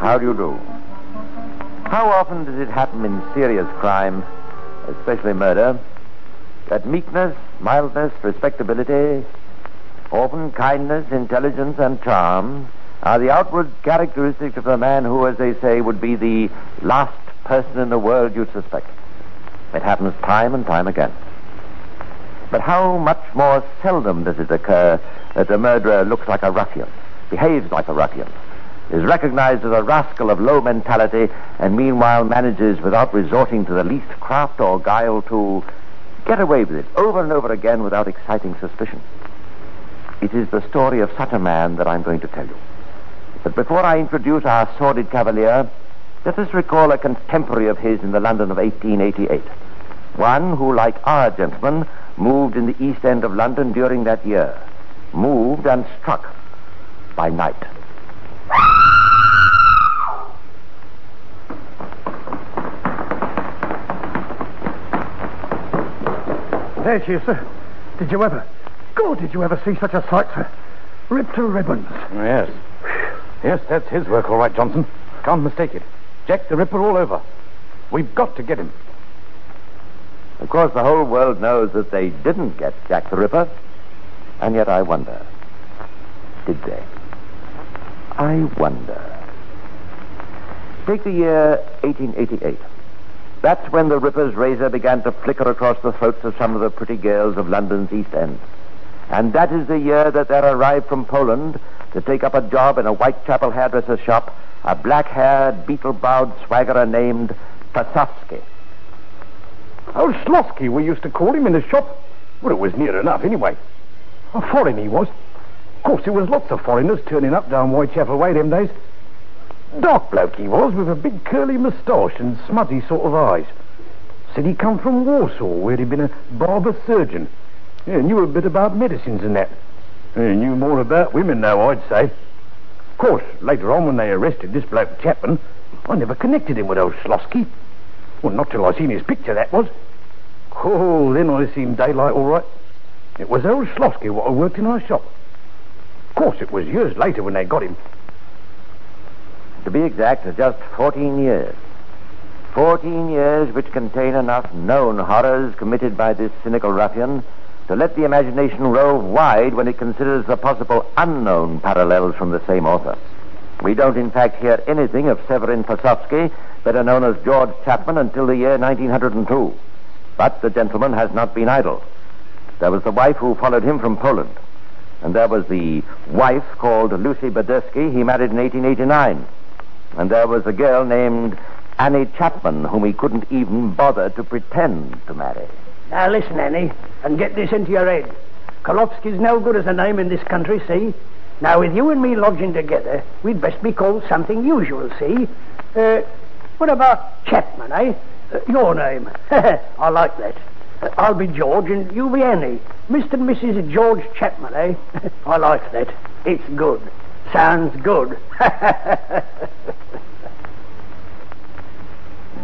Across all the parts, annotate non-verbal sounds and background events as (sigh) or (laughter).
How do you do? How often does it happen in serious crime, especially murder, that meekness, mildness, respectability, often kindness, intelligence, and charm are the outward characteristics of a man who, as they say, would be the last person in the world you'd suspect? It happens time and time again. But how much more seldom does it occur that the murderer looks like a ruffian, behaves like a ruffian, is recognized as a rascal of low mentality, and meanwhile manages, without resorting to the least craft or guile, to get away with it over and over again without exciting suspicion. It is the story of such a man that I'm going to tell you. But before I introduce our sordid cavalier, let us recall a contemporary of his in the London of 1888. One who, like our gentleman, moved in the East End of London during that year. Moved and struck by night. There she is, sir. Did you ever? God, did you ever see such a sight, sir? Ripped to ribbons. Yes. Yes, that's his work, all right, Johnson. Can't mistake it. Jack the Ripper all over. We've got to get him. Of course, the whole world knows that they didn't get Jack the Ripper. And yet I wonder, did they? I wonder. Take the year 1888. That's when the Ripper's razor began to flicker across the throats of some of the pretty girls of London's East End. And that is the year that there arrived from Poland to take up a job in a Whitechapel hairdresser's shop a black-haired, beetle-browed swaggerer named Pasovsky. Old oh, Slosky, we used to call him in the shop. Well, it was near enough, anyway. A foreign he was. Of course, there was lots of foreigners turning up down Whitechapel Way them days. Dark bloke he was, with a big curly moustache and smutty sort of eyes. Said he come from Warsaw, where he'd been a barber surgeon. Yeah, knew a bit about medicines and that. Yeah, knew more about women, though, I'd say. Of course, later on, when they arrested this bloke Chapman, I never connected him with old Slosky. Well, not till I seen his picture, that was. Oh, then I seen daylight all right. It was old Slosky what worked in our shop. Of course, it was years later when they got him. To be exact, just 14 years. 14 years which contain enough known horrors committed by this cynical ruffian to let the imagination rove wide when it considers the possible unknown parallels from the same author. We don't, in fact, hear anything of Severin Pasovsky, better known as George Chapman, until the year 1902. But the gentleman has not been idle. There was the wife who followed him from Poland. And there was the wife called Lucy Baderski he married in 1889. And there was a girl named Annie Chapman whom he couldn't even bother to pretend to marry. Now listen, Annie, and get this into your head. Kolofsky's no good as a name in this country, see? Now, with you and me lodging together, we'd best be called something usual, see? Uh, what about Chapman, eh? Uh, your name. (laughs) I like that. Uh, I'll be George and you be Annie. Mr. and Mrs. George Chapman, eh? (laughs) I like that. It's good. Sounds good.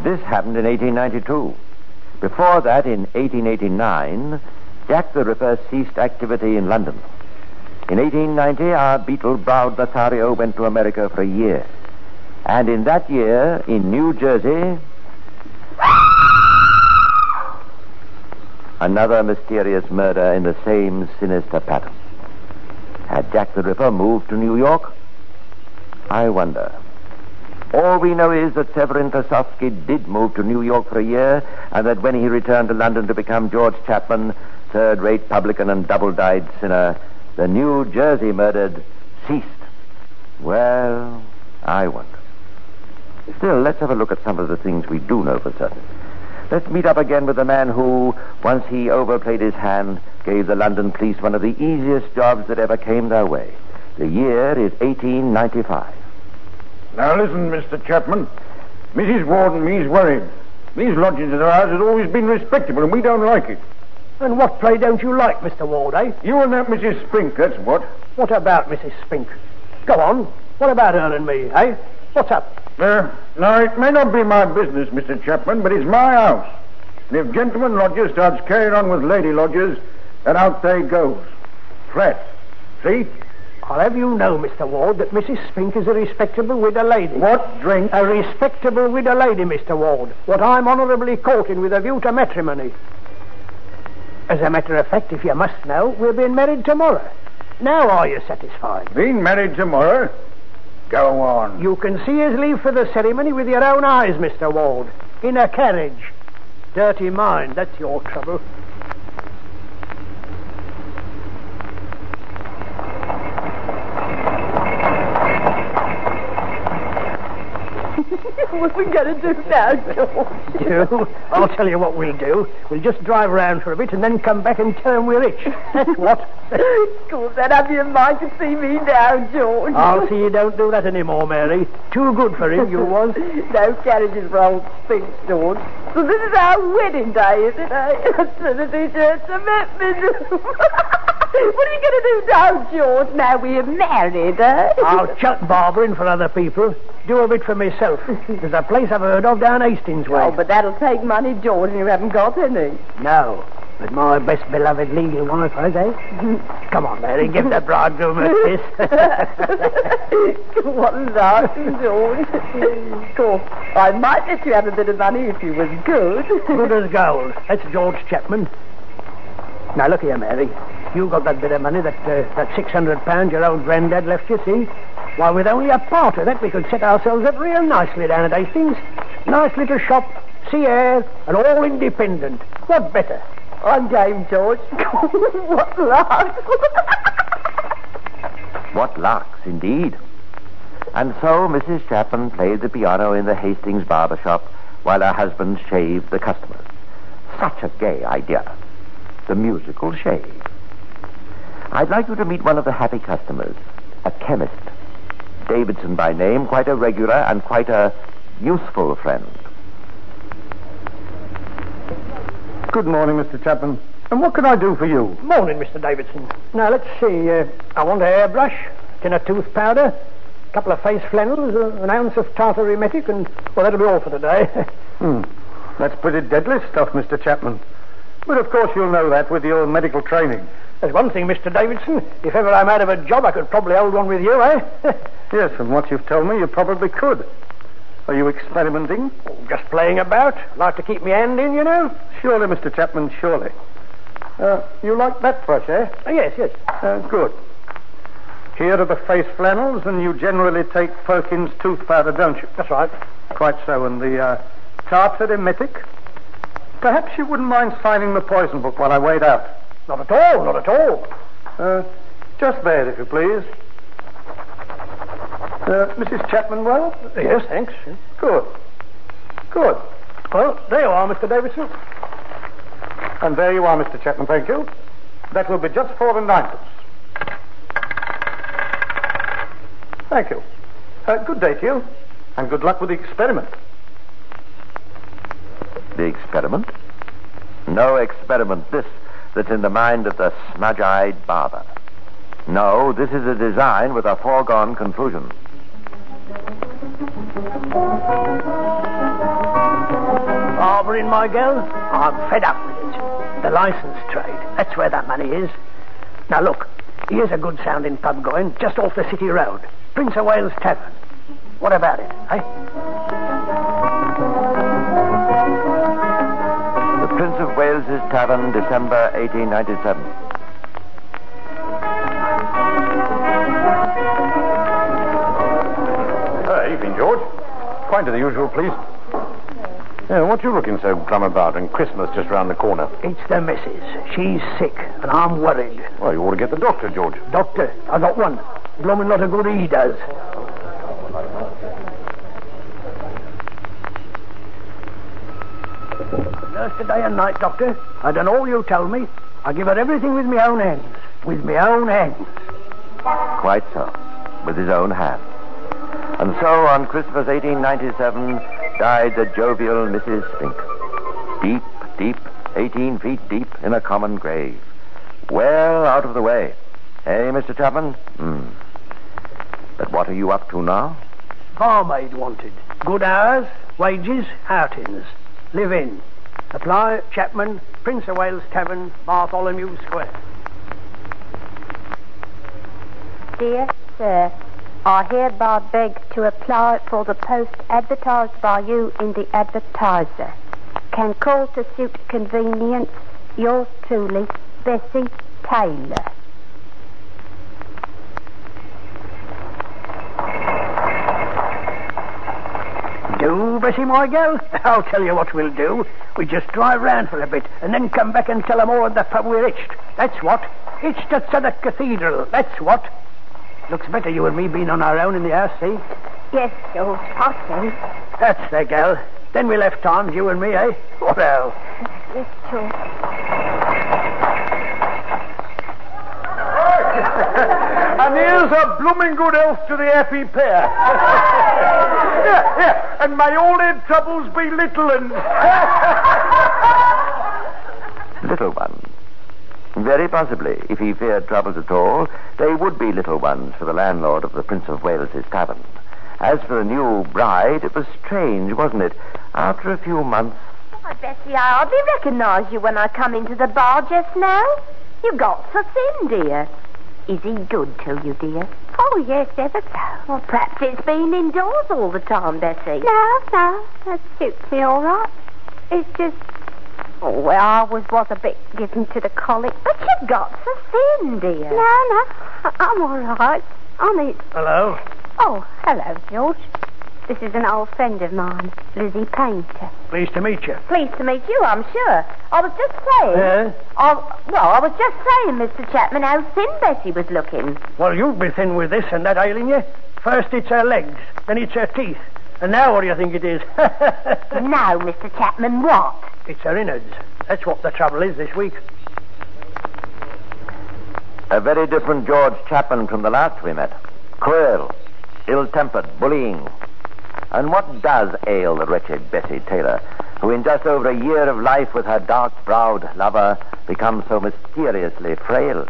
This happened in 1892. Before that, in 1889, Jack the Ripper ceased activity in London. In 1890, our beetle-browed Lothario went to America for a year. And in that year, in New Jersey, another mysterious murder in the same sinister pattern. Had Jack the Ripper moved to New York? I wonder. All we know is that Severin Pasovsky did move to New York for a year, and that when he returned to London to become George Chapman, third-rate publican and double-dyed sinner, the New Jersey murdered ceased. Well, I wonder. Still, let's have a look at some of the things we do know for certain. Let's meet up again with the man who, once he overplayed his hand, gave the London police one of the easiest jobs that ever came their way. The year is 1895. Now listen, Mr. Chapman. Mrs. Ward and me's worried. These lodgings of ours has always been respectable, and we don't like it. and what play don't you like, Mr. Ward, eh? You and that Mrs. Spink, that's what. What about Mrs. Spink? Go on. What about her and me, eh? What's up? Uh, now, it may not be my business, Mr. Chapman, but it's my house. And if gentleman lodger starts carrying on with lady lodgers, then out they goes. Flat. See? I'll have you know, Mr. Ward, that Mrs. Spink is a respectable widow lady. What drink? A respectable widow lady, Mr. Ward. What I'm honourably courting with a view to matrimony. As a matter of fact, if you must know, we're being married tomorrow. Now are you satisfied? Being married tomorrow? Go on. You can see us leave for the ceremony with your own eyes, Mr. Ward. In a carriage. Dirty mind, that's your trouble. What we going to do now, George? Do? I'll tell you what we'll do. We'll just drive round for a bit and then come back and tell 'em we're rich. That's what. Of course, that have your mind to see me now, George. I'll see you don't do that anymore, Mary. Too good for him, you was. no carriages for old Spink, George. So this is our wedding day, isn't it, eh? (laughs) Trinity Church commitment. (laughs) what are you going to do now, George, now we're married, eh? I'll chuck barbering for other people. Do a bit for myself. (laughs) There's a place I've heard of down Hastings way. Oh, but that'll take money, George, and you haven't got any. No. But my best beloved legal wife, has, (laughs) eh? Come on, Mary, give the bridegroom a kiss. (laughs) what luck, George. of course, I might let you have a bit of money if you was good. Good as gold. That's George Chapman. Now, look here, Mary. You got that bit of money, that uh, that six hundred pounds your old granddad left you, see? Why, with only a part of that, we could set ourselves up real nicely down at Hastings. Nice little shop, sea air, and all independent. What better? I'm game, George. (laughs) what luck. What larks, indeed. And so Mrs. Chapman played the piano in the Hastings barber shop while her husband shaved the customers. Such a gay idea. The musical shave. I'd like you to meet one of the happy customers, a chemist. Davidson by name, quite a regular and quite a useful friend. Good morning, Mr. Chapman. And what can I do for you? Morning, Mr. Davidson. Now, let's see. Uh, I want a hairbrush, a tin of tooth powder, a couple of face flannels, uh, an ounce of tartar emetic, and, well, that'll be all for today. (laughs) Hmm. That's pretty deadly stuff, Mr. Chapman. But of course you'll know that with your medical training. There's one thing, Mr. Davidson. If ever I'm out of a job, I could probably hold one with you, eh? (laughs) Yes, from what you've told me, you probably could. Are you experimenting? Just playing about. Like to keep me hand in, you know. Surely, Mr. Chapman, surely. Uh, you like that brush, eh? Oh, yes, yes. Uh, good. Here are the face flannels, and you generally take Perkins tooth powder, don't you? That's right. Quite so. And the uh, tartar emetic? Perhaps you wouldn't mind signing the poison book while I wait out. Not at all, not at all. Uh, just there, if you please. Uh, Mrs. Chapman, well? Yes, thanks. Good. Good. Well, there you are, Mr. Davidson. And there you are, Mr. Chapman, thank you. That will be just four and ninepence. Thank you. Uh, good day to you, and good luck with the experiment. The experiment? No experiment, this, that's in the mind of the smudge-eyed barber. No, this is a design with a foregone conclusion. Barbering my girl, I'm fed up with it. The license trade, that's where that money is. Now look, here's a good sounding pub going, just off the city road. Prince of Wales Tavern. What about it, eh? Prince of Wales's Tavern, December 1897. Uh, evening, George. Quite to the usual, please. Yeah, what you looking so glum about? And Christmas just round the corner. It's the missus. She's sick, and I'm worried. Well, you ought to get the doctor, George. Doctor, I got one. Blooming lot of good he does. Today and night, Doctor. I done all you tell me. I give her everything with my own hands. With my own hands. Quite so, with his own hands. And so, on Christmas 1897, died the jovial Mrs. Spink. Deep, deep, 18 feet deep in a common grave. Well out of the way. Hey, Mr. Chapman? Hmm. But what are you up to now? Barmaid wanted. Good hours, wages, outings. Live in. Apply Chapman, Prince of Wales Tavern, Bartholomew Square. Dear Sir, I hereby beg to apply for the post advertised by you in the advertiser. Can call to suit convenience. Yours truly, Bessie Taylor. Do, Bessie, my girl? I'll tell you what we'll do. We just drive round for a bit and then come back and tell 'em all at the pub we're hitched. That's what. Hitched at Southwark Cathedral. That's what. Looks better you and me being on our own in the house, see? Yes, George, I. That's the girl. Then we'll have times, you and me, eh? What else? Yes, George. (laughs) And here's a blooming good health to the happy pair. (laughs) yeah, yeah. And may all their troubles be little and. (laughs) Little ones. Very possibly, if he feared troubles at all, they would be little ones for the landlord of the Prince of Wales's tavern. As for the new bride, it was strange, wasn't it? After a few months, Why, Bessie, I hardly recognised you when I come into the bar just now. You got so thin, dear. Is he good to you, dear? Oh, yes, ever so. Well, perhaps it's been indoors all the time, Bessie. No, no, that suits me all right. It's just... Oh, well, I was, was a bit given to the colic, but you've got so thin, dear. No, no, I'm all right. Only... Hello? Oh, hello, George. This is an old friend of mine, Lizzie Painter. Pleased to meet you. Pleased to meet you, I'm sure. I was just saying. Yeah? I, well, I was just saying, Mr. Chapman, how thin Bessie was looking. Well, you'll be thin with this and that ailing you. First it's her legs, then it's her teeth. And now what do you think it is? (laughs) no, Mr. Chapman, what? It's her innards. That's what the trouble is this week. a very different George Chapman from the last we met. Cruel, ill-tempered, bullying. And what does ail the wretched Bessie Taylor, who in just over a year of life with her dark-browed lover becomes so mysteriously frail?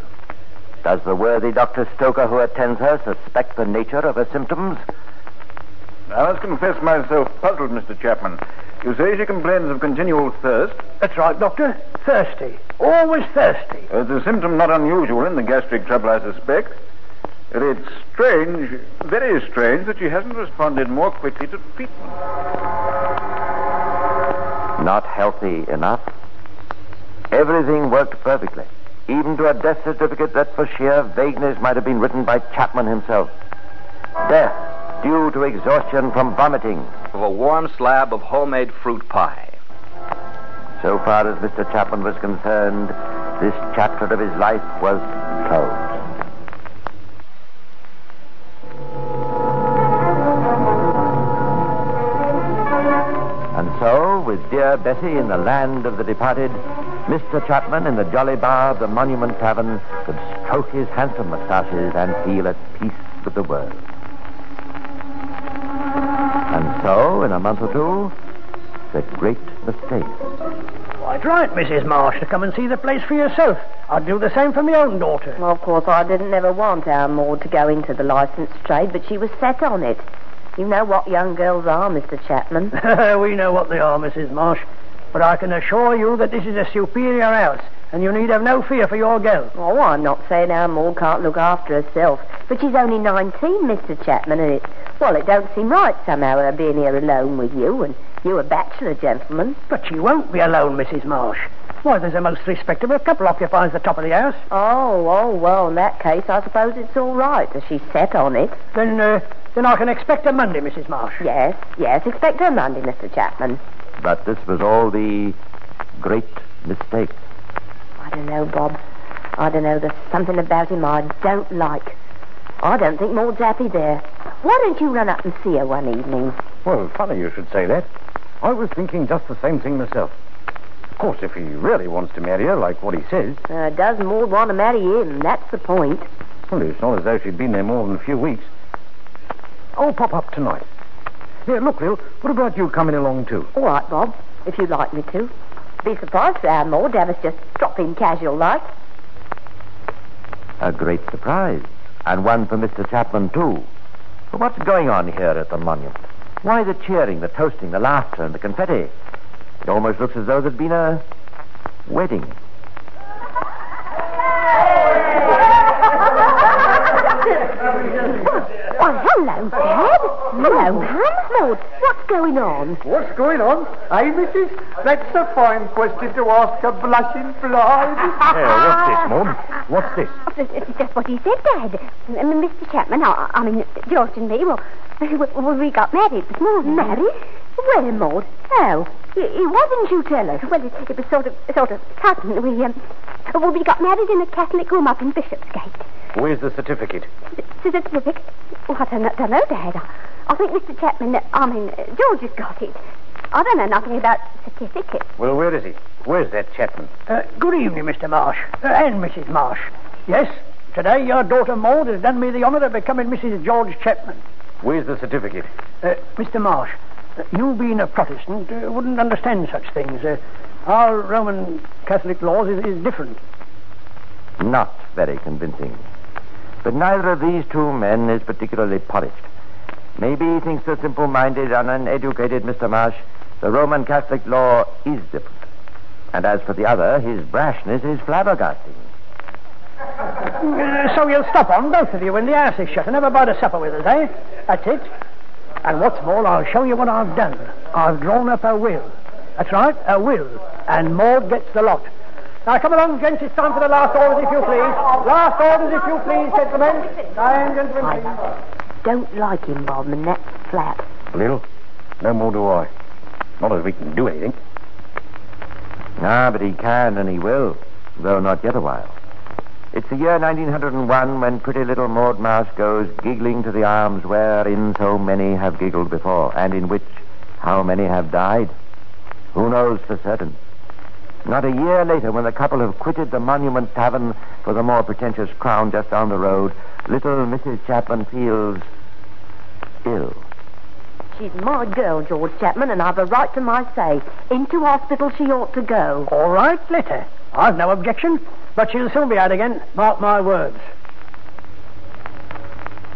Does the worthy Dr. Stoker who attends her suspect the nature of her symptoms? I must confess myself puzzled, Mr. Chapman. You say she complains of continual thirst. That's right, Doctor. Thirsty. Always thirsty. It's a symptom not unusual in the gastric trouble, I suspect. Yet it's strange, very strange, that she hasn't responded more quickly to treatment. Not healthy enough? Everything worked perfectly, even to a death certificate that for sheer vagueness might have been written by Chapman himself. Death due to exhaustion from vomiting. Of a warm slab of homemade fruit pie. So far as Mr. Chapman was concerned, this chapter of his life was closed. And with dear Bessie in the land of the departed, Mr. Chapman in the jolly bar of the Monument Tavern could stroke his handsome moustaches and feel at peace with the world. And so, in a month or two, the great mistake. Quite right, Mrs. Marsh, to come and see the place for yourself. I'd do the same for my own daughter. Well, of course, I didn't ever want our Maud to go into the licensed trade, but she was set on it. You know what young girls are, Mr. Chapman. (laughs) we know what they are, Mrs. Marsh. But I can assure you that this is a superior house, and you need have no fear for your girl. Oh, I'm not saying our Maud can't look after herself, but she's only 19, Mr. Chapman, and it, well, it don't seem right somehow her being here alone with you, and you a bachelor gentleman. But she won't be alone, Mrs. Marsh. Why, there's a most respectable couple occupies the top of the house. Oh, oh, well, in that case, I suppose it's all right, as she's set on it. Then, uh, then I can expect her Monday, Mrs. Marsh. Yes, yes, expect her Monday, Mr. Chapman. But this was all the great mistake. I don't know, Bob. I don't know. There's something about him I don't like. I don't think Maud's happy there. Why don't you run up and see her one evening? Well, funny you should say that. I was thinking just the same thing myself. Of course, if he really wants to marry her, like what he says, Uh, does Maud want to marry him? That's the point. well, it's not as though she'd been there more than a few weeks. I'll pop up tonight. Here, look, Lil, what about you coming along too? All right, Bob, if you'd like me to. Be surprised for our Maud to have us just drop in casual like. A great surprise. And one for Mr. Chapman, too. But what's going on here at the monument? Why the cheering, the toasting, the laughter, and the confetti? It almost looks as though there'd been a wedding. Why, Hello, Dad. Hello, Mum. Maud, what's going on? What's going on? Hey, missus? That's a fine question to ask a blushing bride. (laughs) Yeah, what's this, Maud? What's this? It's it's just what he said, Dad. Mr. Chapman, I, I mean, George and me, well, (laughs) we, got married this morning. Married? Where, Maud? How? It, it wasn't you tell us. Well, it, it was sort of, sort of sudden. We, um, well, we got married in a Catholic room up in Bishopsgate. Where's the certificate? Certificate? Well, I don't know, don't know Dad. I, I think Mr. Chapman, I mean, uh, George has got it. I don't know nothing about certificates. Well, where is he? Where's that Chapman? Uh, good evening, Mr. Marsh. Uh, and Mrs. Marsh. Yes, today your daughter Maud has done me the honour of becoming Mrs. George Chapman. Where's the certificate? Uh, Mr. Marsh, you being a Protestant uh, wouldn't understand such things. Uh, our Roman Catholic laws is, is different. Not very convincing. But neither of these two men is particularly polished. Maybe he thinks the simple minded and uneducated Mr. Marsh, the Roman Catholic law is different. And as for the other, his brashness is flabbergasting. Uh, so you'll stop on, both of you, when the house is shut and have a bite of supper with us, eh? That's it. And what's more, I'll show you what I've done. I've drawn up a will. That's right, a will. And Maud gets the lot. Now, come along, gents. It's time for the last orders, if you please. Last orders, if you please, gentlemen. Time, gentlemen, please. Don't like him, Bob, and that's flat. A Little? No more do I. Not as we can do anything. Ah, but he can and he will, though not yet a while. It's the year 1901 when pretty little Maud Marsh goes giggling to the arms wherein so many have giggled before, and in which how many have died. Who knows for certain? Not a year later, when the couple have quitted the Monument Tavern for the more pretentious Crown just down the road, little Mrs. Chapman feels ill. She's my girl, George Chapman, and I've a right to my say. Into hospital she ought to go. All right, let her. I've no objection, but she'll soon be out again. Mark my words.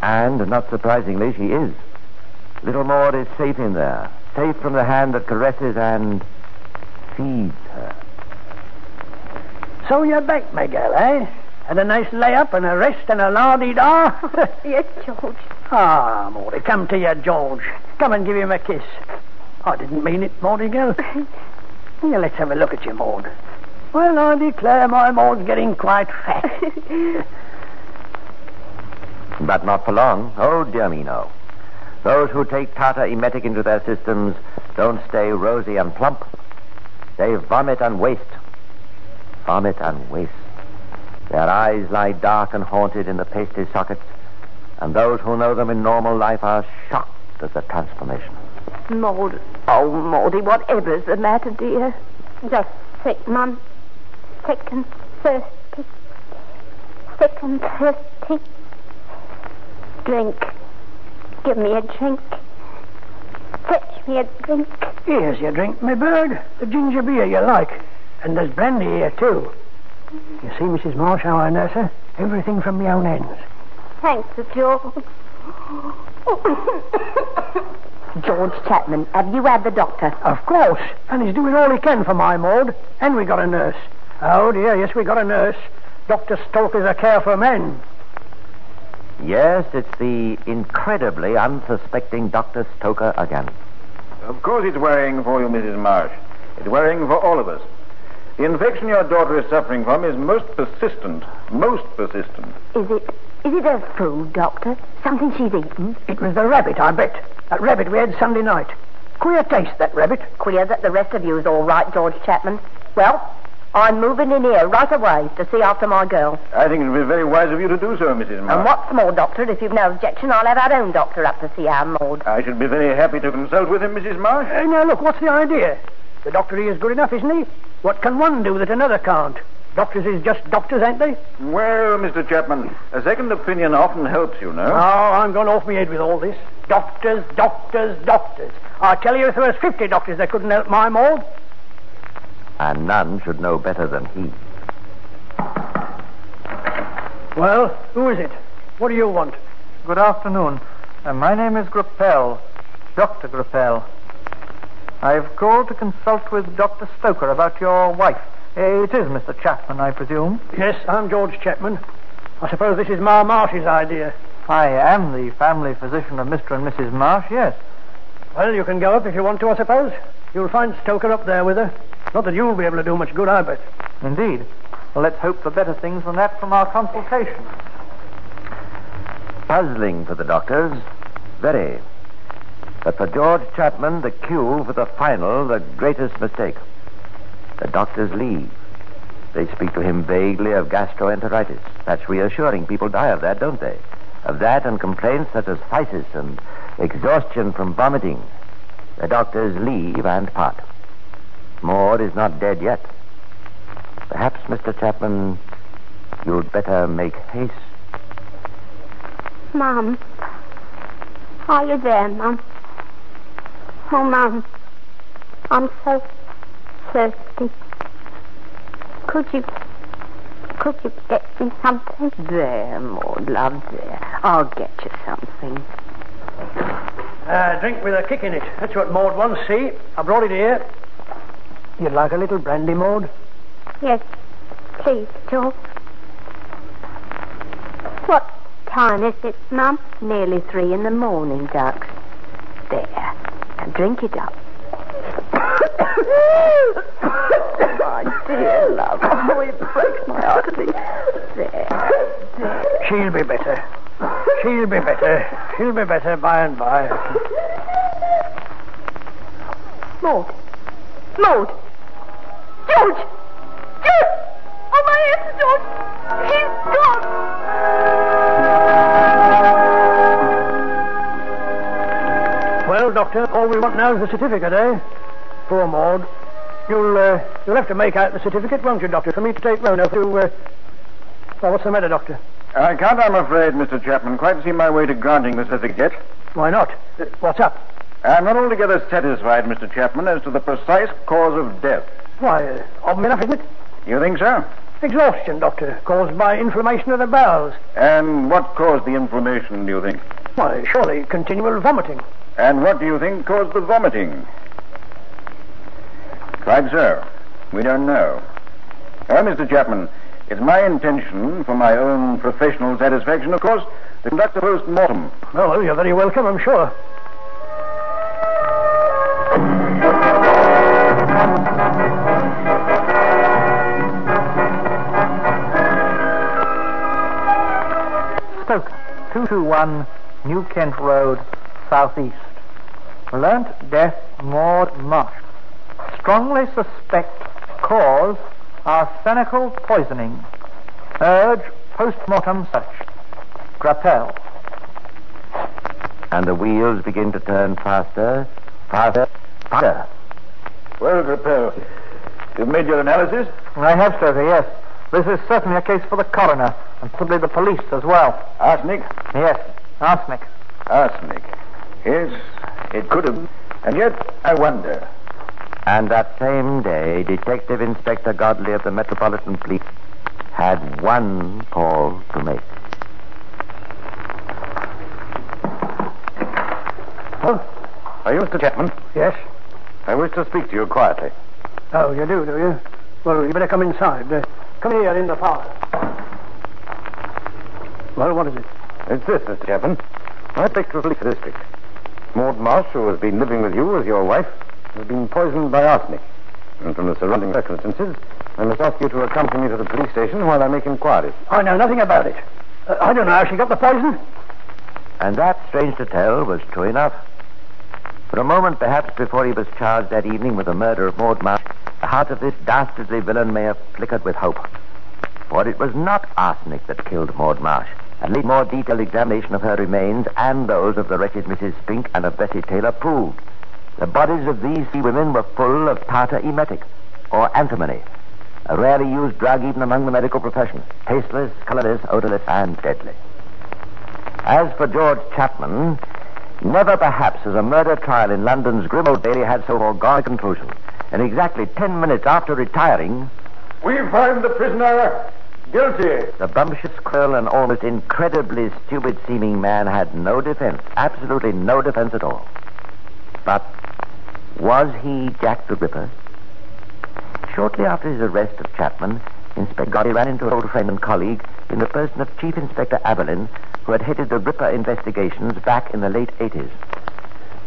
And, not surprisingly, she is. Little Maud is safe in there, safe from the hand that caresses and feeds her. So you're back, my girl, eh? And a nice lay-up and a rest and a la-di-da? (laughs) yes, George. ah, Maudie, come to you, George. Come and give him a kiss. I didn't mean it, Maudie girl. (laughs) Here, let's have a look at you, Maud. Well, I declare my Maud's getting quite fat. (laughs) But not for long. Oh, dear me, no. Those who take tartar emetic into their systems don't stay rosy and plump. They vomit and waste. Vomit and waste. Their eyes lie dark and haunted in the pasty sockets, and those who know them in normal life are shocked at the transformation. Maud. Oh, Maudie, whatever's the matter, dear? Just sick, Mum. Sick and thirsty. Sick and thirsty. Drink. Give me a drink. Fetch me a drink. Here's your drink, my bird. The ginger beer you like. And there's brandy here, too. You see, Mrs. Marsh, how I nurse her? Everything from my own ends. Thanks, Sir George. George Chapman, have you had the doctor? Of course. And he's doing all he can for my Maud. And we got a nurse. Oh, dear, yes, we got a nurse. Dr. Stoker's a care for men. Yes, it's the incredibly unsuspecting Dr. Stoker again. Of course it's worrying for you, Mrs. Marsh. It's worrying for all of us. The infection your daughter is suffering from is most persistent. Most persistent. Is it is it her food, Doctor? Something she's eaten? It was the rabbit, I bet. That rabbit we had Sunday night. Queer taste, that rabbit. Queer that the rest of you is all right, George Chapman. Well, I'm moving in here right away to see after my girl. I think it would be very wise of you to do so, Mrs. Marsh. And what's more, Doctor, if you've no objection, I'll have our own doctor up to see our Maud. I should be very happy to consult with him, Mrs. Marsh. Uh, now, look, what's the idea? The doctor here is good enough, isn't he? What can one do that another can't? Doctors is just doctors, ain't they? Well, Mr. Chapman, a second opinion often helps, you know. Oh, I'm going off my head with all this. Doctors, doctors, doctors. I tell you, if there was 50 doctors that couldn't help my Maud. And none should know better than he. Well, who is it? What do you want? Good afternoon. Uh, my name is Grappel, Dr. Grappel. I've called to consult with Dr. Stoker about your wife. Uh, it is Mr. Chapman, I presume. Yes, I'm George Chapman. I suppose this is Ma Marsh's idea. I am the family physician of Mr. and Mrs. Marsh, yes. Well, you can go up if you want to, I suppose. You'll find Stoker up there with her. Not that you'll be able to do much good, I bet. Indeed. Well, let's hope for better things than that from our consultation. Puzzling for the doctors, very. But for George Chapman, the cue for the final, the greatest mistake. The doctors leave. They speak to him vaguely of gastroenteritis. That's reassuring. People die of that, don't they? Of that and complaints such as phthisis and exhaustion from vomiting. The doctors leave and part. Maud is not dead yet. Perhaps, Mr. Chapman, you'd better make haste. Mum. Are you there, Mum? Oh, Mum. I'm so thirsty. Could you... Could you get me something? There, Maud, love, there. I'll get you something. Uh, drink with a kick in it. That's what Maud wants, see? I brought it here. You'd like a little brandy, Maud? Yes, please, George. What time is it, Mum? Nearly three in the morning, ducks. There. Now drink it up. my dear love. Oh, it breaks my heart to be. There. There. She'll be better. She'll be better. She'll be better by and by. Maud. Maud. George! George! Oh, my head, George! He's gone! Well, Doctor, all we want now is the certificate, eh? Poor Maud. You'll, uh, you'll have to make out the certificate, won't you, Doctor, for me to take Rona to, uh... Well, what's the matter, Doctor? I can't, I'm afraid, Mr. Chapman, quite see my way to granting the certificate. Why not? What's up? I'm not altogether satisfied, Mr. Chapman, as to the precise cause of death. Why, uh, obvious enough, isn't it? You think so? Exhaustion, Doctor, caused by inflammation of the bowels. And what caused the inflammation, do you think? Why, surely continual vomiting. And what do you think caused the vomiting? Quite so. We don't know. Well, Mr. Chapman, it's my intention, for my own professional satisfaction, of course, to conduct a post-mortem. Oh, well, you're very welcome, I'm sure. 221 New Kent Road, Southeast. Learnt death, Maud Marsh. Strongly suspect cause arsenical poisoning. Urge post-mortem search. Grappel. And the wheels begin to turn faster, faster, faster. Well, Grappel, you've made your analysis? I have, Stoker, yes. This is certainly a case for the coroner, and possibly the police as well. Arsenic? Yes, arsenic. Arsenic. Yes, it could have. And yet, I wonder. And that same day, Detective Inspector Godley of the Metropolitan Police had one call to make. Oh, are you Mr. Chapman? Yes? I wish to speak to you quietly. Oh, you do, do you? Well, you better come inside. Uh, come here in the parlor. Well, what is it? It's this, Mr. Chapman. I picked the police district. Maud Marsh, who has been living with you as your wife, has been poisoned by arsenic. And from the surrounding circumstances, I must ask you to accompany me to the police station while I make inquiries. I know nothing about it. Uh, I don't know how she got the poison. And that, strange to tell, was true enough. For a moment, perhaps before he was charged that evening with the murder of Maud Marsh, the heart of this dastardly villain may have flickered with hope. For it was not arsenic that killed Maud Marsh. At least more detailed examination of her remains and those of the wretched Mrs. Spink and of Bessie Taylor proved the bodies of these three women were full of tartar emetic, or antimony, a rarely used drug even among the medical profession, tasteless, colorless, odorless, and deadly. As for George Chapman, never perhaps has a murder trial in London's grim Old Bailey had so a conclusion. And exactly ten minutes after retiring, We find the prisoner guilty. the bumptious, cruel, and almost incredibly stupid seeming man had no defense, absolutely no defense at all. But was he Jack the Ripper? Shortly after his arrest of Chapman, Inspector Godley ran into an old friend and colleague, in the person of Chief Inspector Abberline, who had headed the Ripper investigations back in the late 80s.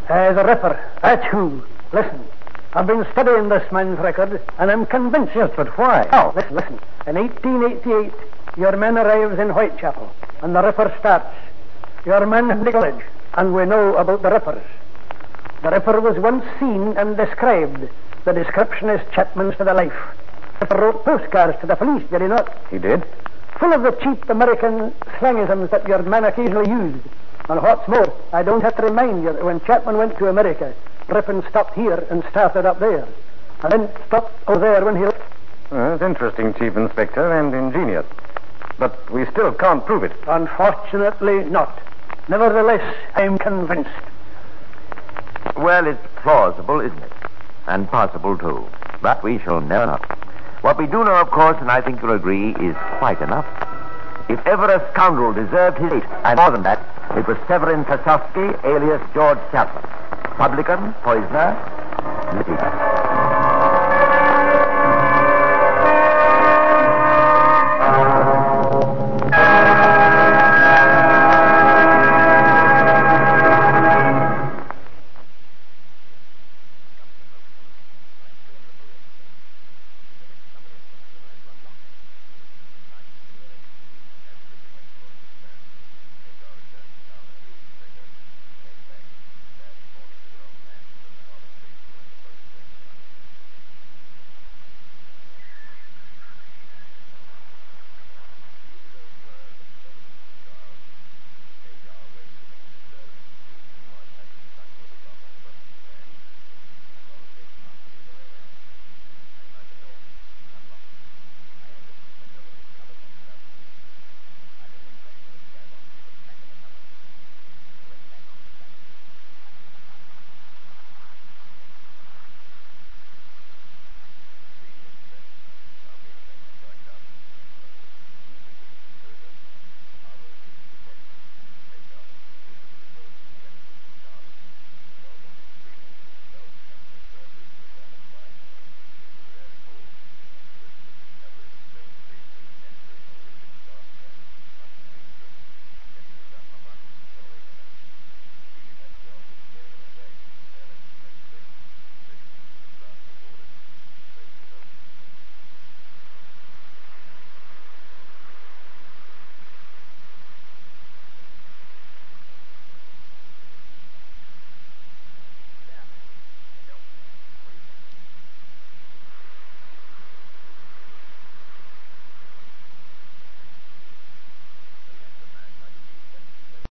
Uh, the Ripper, that's who. Listen, I've been studying this man's record, and I'm convinced. Yes, but why? Oh, listen, listen. In 1888, your man arrives in Whitechapel, and the Ripper starts. Your man had the village, and we know about the Rippers. The Ripper was once seen and described. The description is Chapman's to the life. Ripper wrote postcards to the police, did he not? He did? Full of the cheap American slangisms that your man occasionally used. And what's more, I don't have to remind you that when Chapman went to America, Ripper stopped here and started up there. And then stopped over there when he left. Well, that's interesting, Chief Inspector, and ingenious. But we still can't prove it. Unfortunately not. Nevertheless, I'm convinced. Well, it's plausible, isn't it? And possible, too. But we shall never know. What we do know, of course, and I think you'll agree, is quite enough. If ever a scoundrel deserved his fate, and more than that, it was Severin Tasovsky, alias George Chapman. Publican, poisoner, litigator.